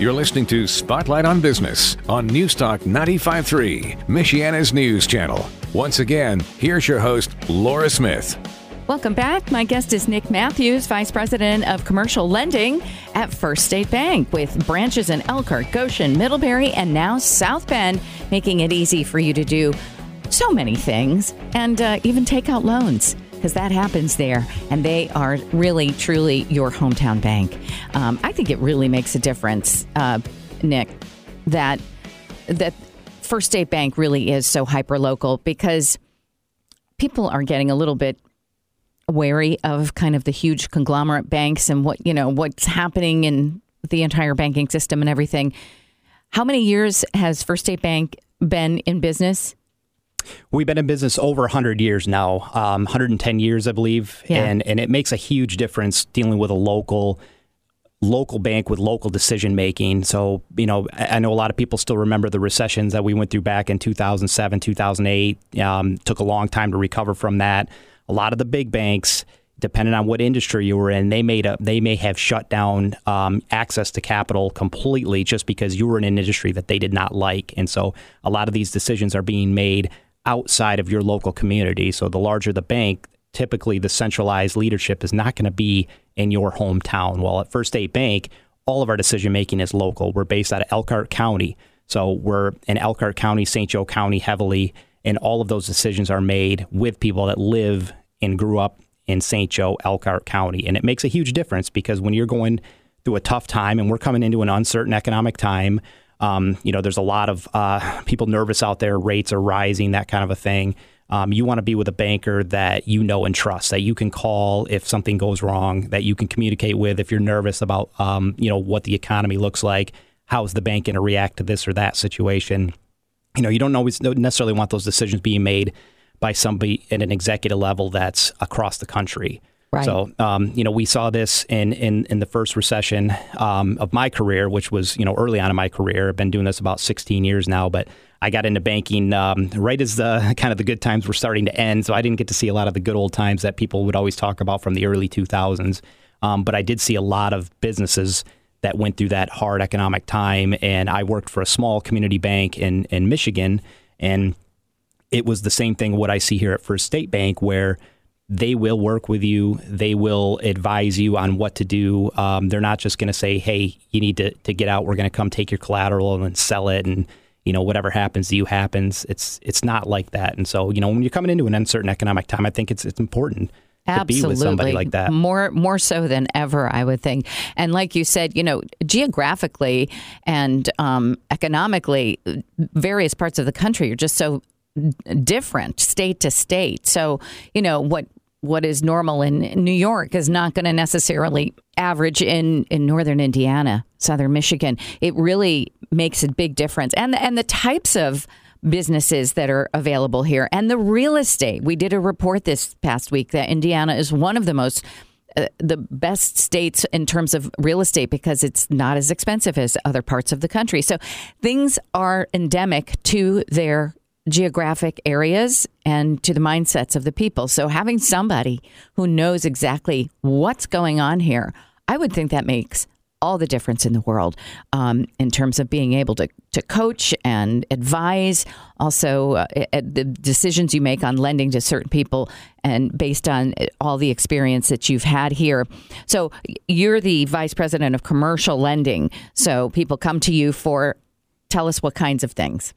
You're listening to Spotlight on Business on Newstalk 95.3, Michiana's news channel. Once again, here's your host, Laura Smith. Welcome back. My guest is Nick Matthews, Vice President of Commercial Lending at First State Bank, with branches in Elkhart, Goshen, Middlebury, and now South Bend, making it easy for you to do so many things and uh, even take out loans because that happens there. And they are really, truly your hometown bank. Um, I think it really makes a difference, uh, Nick, that that First State Bank really is so hyper local because people are getting a little bit wary of kind of the huge conglomerate banks and what you know what's happening in the entire banking system and everything. How many years has First State Bank been in business? We've been in business over 100 years now, um, 110 years, I believe, yeah. and and it makes a huge difference dealing with a local local bank with local decision making. So, you know, I know a lot of people still remember the recessions that we went through back in 2007, 2008. Um, took a long time to recover from that. A lot of the big banks, depending on what industry you were in, they made a they may have shut down um, access to capital completely just because you were in an industry that they did not like. And so, a lot of these decisions are being made outside of your local community. So the larger the bank, typically the centralized leadership is not going to be in your hometown. While at First State Bank, all of our decision making is local. We're based out of Elkhart County. So we're in Elkhart County, St. Joe County heavily, and all of those decisions are made with people that live and grew up in St. Joe, Elkhart County. And it makes a huge difference because when you're going through a tough time and we're coming into an uncertain economic time, um, you know, there's a lot of uh, people nervous out there. Rates are rising, that kind of a thing. Um, you want to be with a banker that you know and trust, that you can call if something goes wrong, that you can communicate with if you're nervous about, um, you know, what the economy looks like. How's the bank going to react to this or that situation? You know, you don't always necessarily want those decisions being made by somebody at an executive level that's across the country. Right. So, um, you know, we saw this in in, in the first recession um, of my career, which was you know early on in my career. I've been doing this about 16 years now, but I got into banking um, right as the kind of the good times were starting to end. So I didn't get to see a lot of the good old times that people would always talk about from the early 2000s. Um, but I did see a lot of businesses that went through that hard economic time, and I worked for a small community bank in in Michigan, and it was the same thing. What I see here at First State Bank, where they will work with you. They will advise you on what to do. Um, they're not just going to say, "Hey, you need to, to get out. We're going to come take your collateral and then sell it, and you know whatever happens to you happens." It's it's not like that. And so you know when you're coming into an uncertain economic time, I think it's it's important. Absolutely. To be with somebody like that. More more so than ever, I would think. And like you said, you know, geographically and um, economically, various parts of the country are just so different state to state. So, you know, what what is normal in New York is not going to necessarily average in, in northern Indiana, southern Michigan. It really makes a big difference. And and the types of businesses that are available here and the real estate. We did a report this past week that Indiana is one of the most uh, the best states in terms of real estate because it's not as expensive as other parts of the country. So things are endemic to their geographic areas and to the mindsets of the people. So having somebody who knows exactly what's going on here, I would think that makes all the difference in the world um, in terms of being able to, to coach and advise. Also, uh, the decisions you make on lending to certain people and based on all the experience that you've had here. So, you're the vice president of commercial lending. So, people come to you for tell us what kinds of things.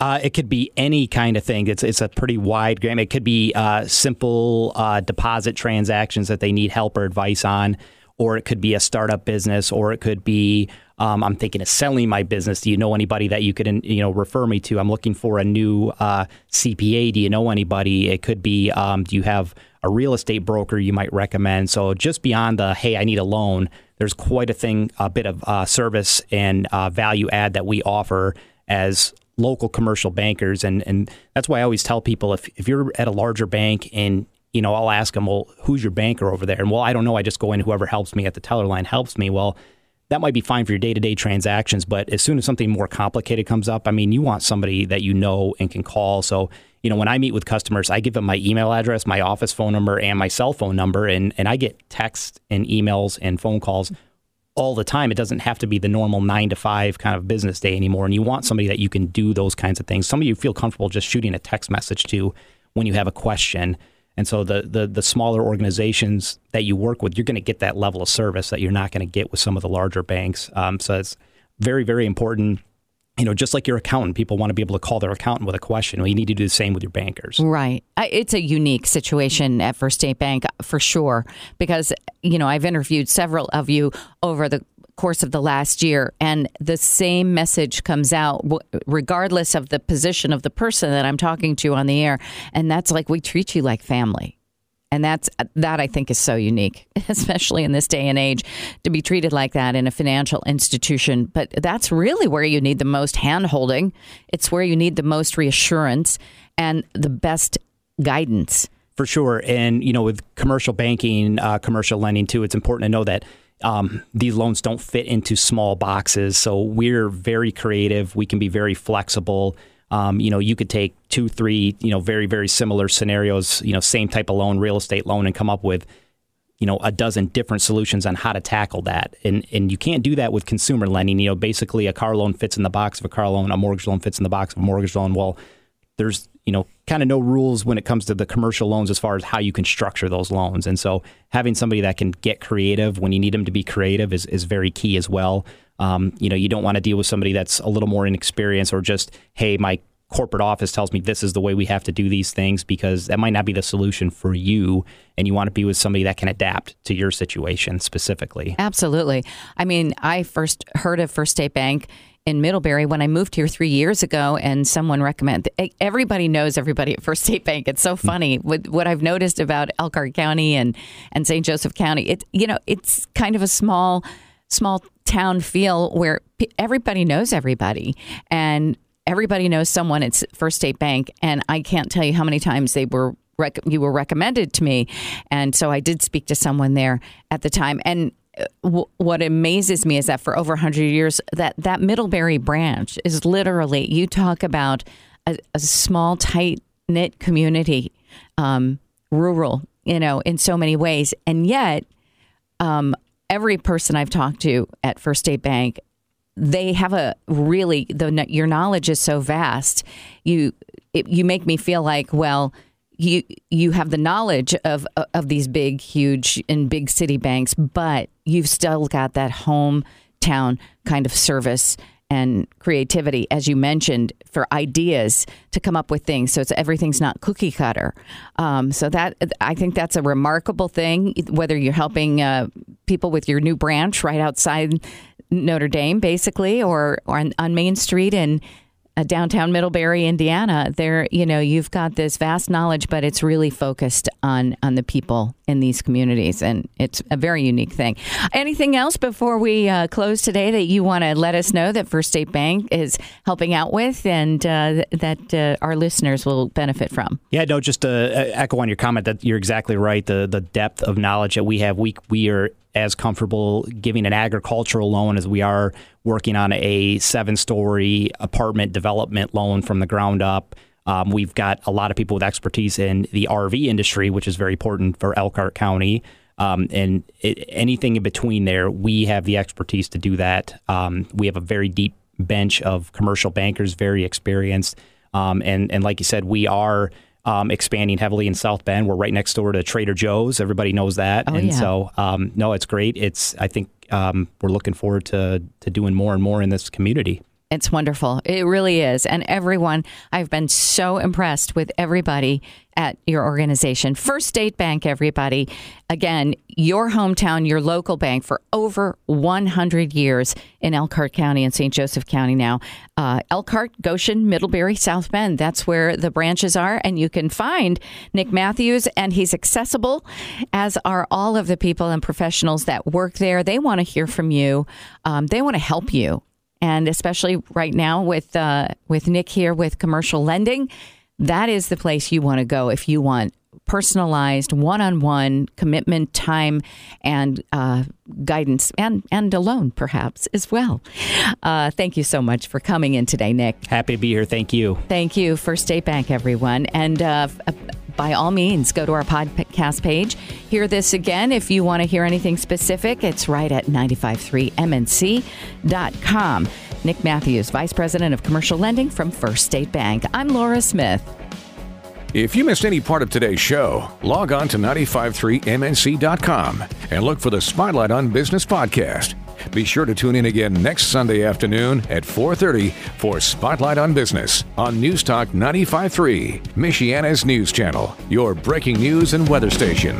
Uh, it could be any kind of thing. It's it's a pretty wide game. It could be uh, simple uh, deposit transactions that they need help or advice on, or it could be a startup business, or it could be um, I'm thinking of selling my business. Do you know anybody that you could you know refer me to? I'm looking for a new uh, CPA. Do you know anybody? It could be um, do you have a real estate broker you might recommend? So just beyond the hey, I need a loan. There's quite a thing, a bit of uh, service and uh, value add that we offer as local commercial bankers. And, and that's why I always tell people if, if you're at a larger bank and you know, I'll ask them, well, who's your banker over there? And well, I don't know. I just go in. Whoever helps me at the teller line helps me. Well, that might be fine for your day to day transactions, but as soon as something more complicated comes up, I mean, you want somebody that you know and can call. So, you know, when I meet with customers, I give them my email address, my office phone number, and my cell phone number, and and I get texts and emails and phone calls all the time. It doesn't have to be the normal nine to five kind of business day anymore. And you want somebody that you can do those kinds of things. Somebody you feel comfortable just shooting a text message to when you have a question. And so the the the smaller organizations that you work with, you're going to get that level of service that you're not going to get with some of the larger banks. Um, so it's very very important you know, just like your accountant, people want to be able to call their accountant with a question. Well, you need to do the same with your bankers. Right. It's a unique situation at First State Bank for sure, because, you know, I've interviewed several of you over the course of the last year, and the same message comes out regardless of the position of the person that I'm talking to on the air. And that's like, we treat you like family. And that's that I think is so unique, especially in this day and age, to be treated like that in a financial institution. But that's really where you need the most handholding. It's where you need the most reassurance and the best guidance. For sure, and you know, with commercial banking, uh, commercial lending too, it's important to know that um, these loans don't fit into small boxes. So we're very creative. We can be very flexible. Um, you know, you could take two, three, you know, very, very similar scenarios, you know, same type of loan, real estate loan, and come up with, you know, a dozen different solutions on how to tackle that. And and you can't do that with consumer lending. You know, basically a car loan fits in the box of a car loan, a mortgage loan fits in the box of a mortgage loan. Well, there's you know kind of no rules when it comes to the commercial loans as far as how you can structure those loans. And so having somebody that can get creative when you need them to be creative is is very key as well. Um, you know, you don't want to deal with somebody that's a little more inexperienced or just, hey, my corporate office tells me this is the way we have to do these things because that might not be the solution for you. And you want to be with somebody that can adapt to your situation specifically. Absolutely. I mean, I first heard of First State Bank in Middlebury when I moved here three years ago, and someone recommended. Everybody knows everybody at First State Bank. It's so mm. funny with what I've noticed about Elkhart County and and St. Joseph County. It you know it's kind of a small small town feel where everybody knows everybody and everybody knows someone at First State Bank. And I can't tell you how many times they were you were recommended to me, and so I did speak to someone there at the time. And w- what amazes me is that for over 100 years, that that Middlebury branch is literally you talk about a, a small, tight knit community, um, rural, you know, in so many ways, and yet. Um, every person I've talked to at First State Bank, they have a really the your knowledge is so vast. You it, you make me feel like well. You you have the knowledge of of these big, huge, and big city banks, but you've still got that hometown kind of service and creativity, as you mentioned, for ideas to come up with things. So it's everything's not cookie cutter. Um, so that I think that's a remarkable thing. Whether you're helping uh, people with your new branch right outside Notre Dame, basically, or, or on, on Main Street and uh, downtown Middlebury, Indiana, there you know you've got this vast knowledge, but it's really focused on on the people in these communities, and it's a very unique thing. Anything else before we uh, close today that you want to let us know that First State Bank is helping out with, and uh, that uh, our listeners will benefit from? Yeah, no, just to uh, echo on your comment that you're exactly right. The the depth of knowledge that we have, we we are as comfortable giving an agricultural loan as we are working on a seven story apartment development loan from the ground up. Um, we've got a lot of people with expertise in the RV industry, which is very important for Elkhart County. Um, and it, anything in between there, we have the expertise to do that. Um, we have a very deep bench of commercial bankers, very experienced. Um, and, and like you said, we are um, expanding heavily in South Bend. We're right next door to Trader Joe's. Everybody knows that, oh, and yeah. so um, no, it's great. It's I think um, we're looking forward to to doing more and more in this community. It's wonderful. It really is. And everyone, I've been so impressed with everybody at your organization. First State Bank, everybody. Again, your hometown, your local bank for over 100 years in Elkhart County and St. Joseph County now. Uh, Elkhart, Goshen, Middlebury, South Bend. That's where the branches are. And you can find Nick Matthews, and he's accessible, as are all of the people and professionals that work there. They want to hear from you, um, they want to help you and especially right now with uh, with Nick here with commercial lending, that is the place you want to go if you want personalized one-on-one commitment time and uh, guidance and and a loan perhaps as well. Uh, thank you so much for coming in today nick. Happy to be here. Thank you. Thank you. First state bank everyone. And uh, by all means, go to our podcast page. Hear this again. If you want to hear anything specific, it's right at 953mnc.com. Nick Matthews, Vice President of Commercial Lending from First State Bank. I'm Laura Smith. If you missed any part of today's show, log on to 953mnc.com and look for the Spotlight on Business podcast. Be sure to tune in again next Sunday afternoon at 4:30 for Spotlight on Business on News Talk 953, Michiana's news channel, your breaking news and weather station.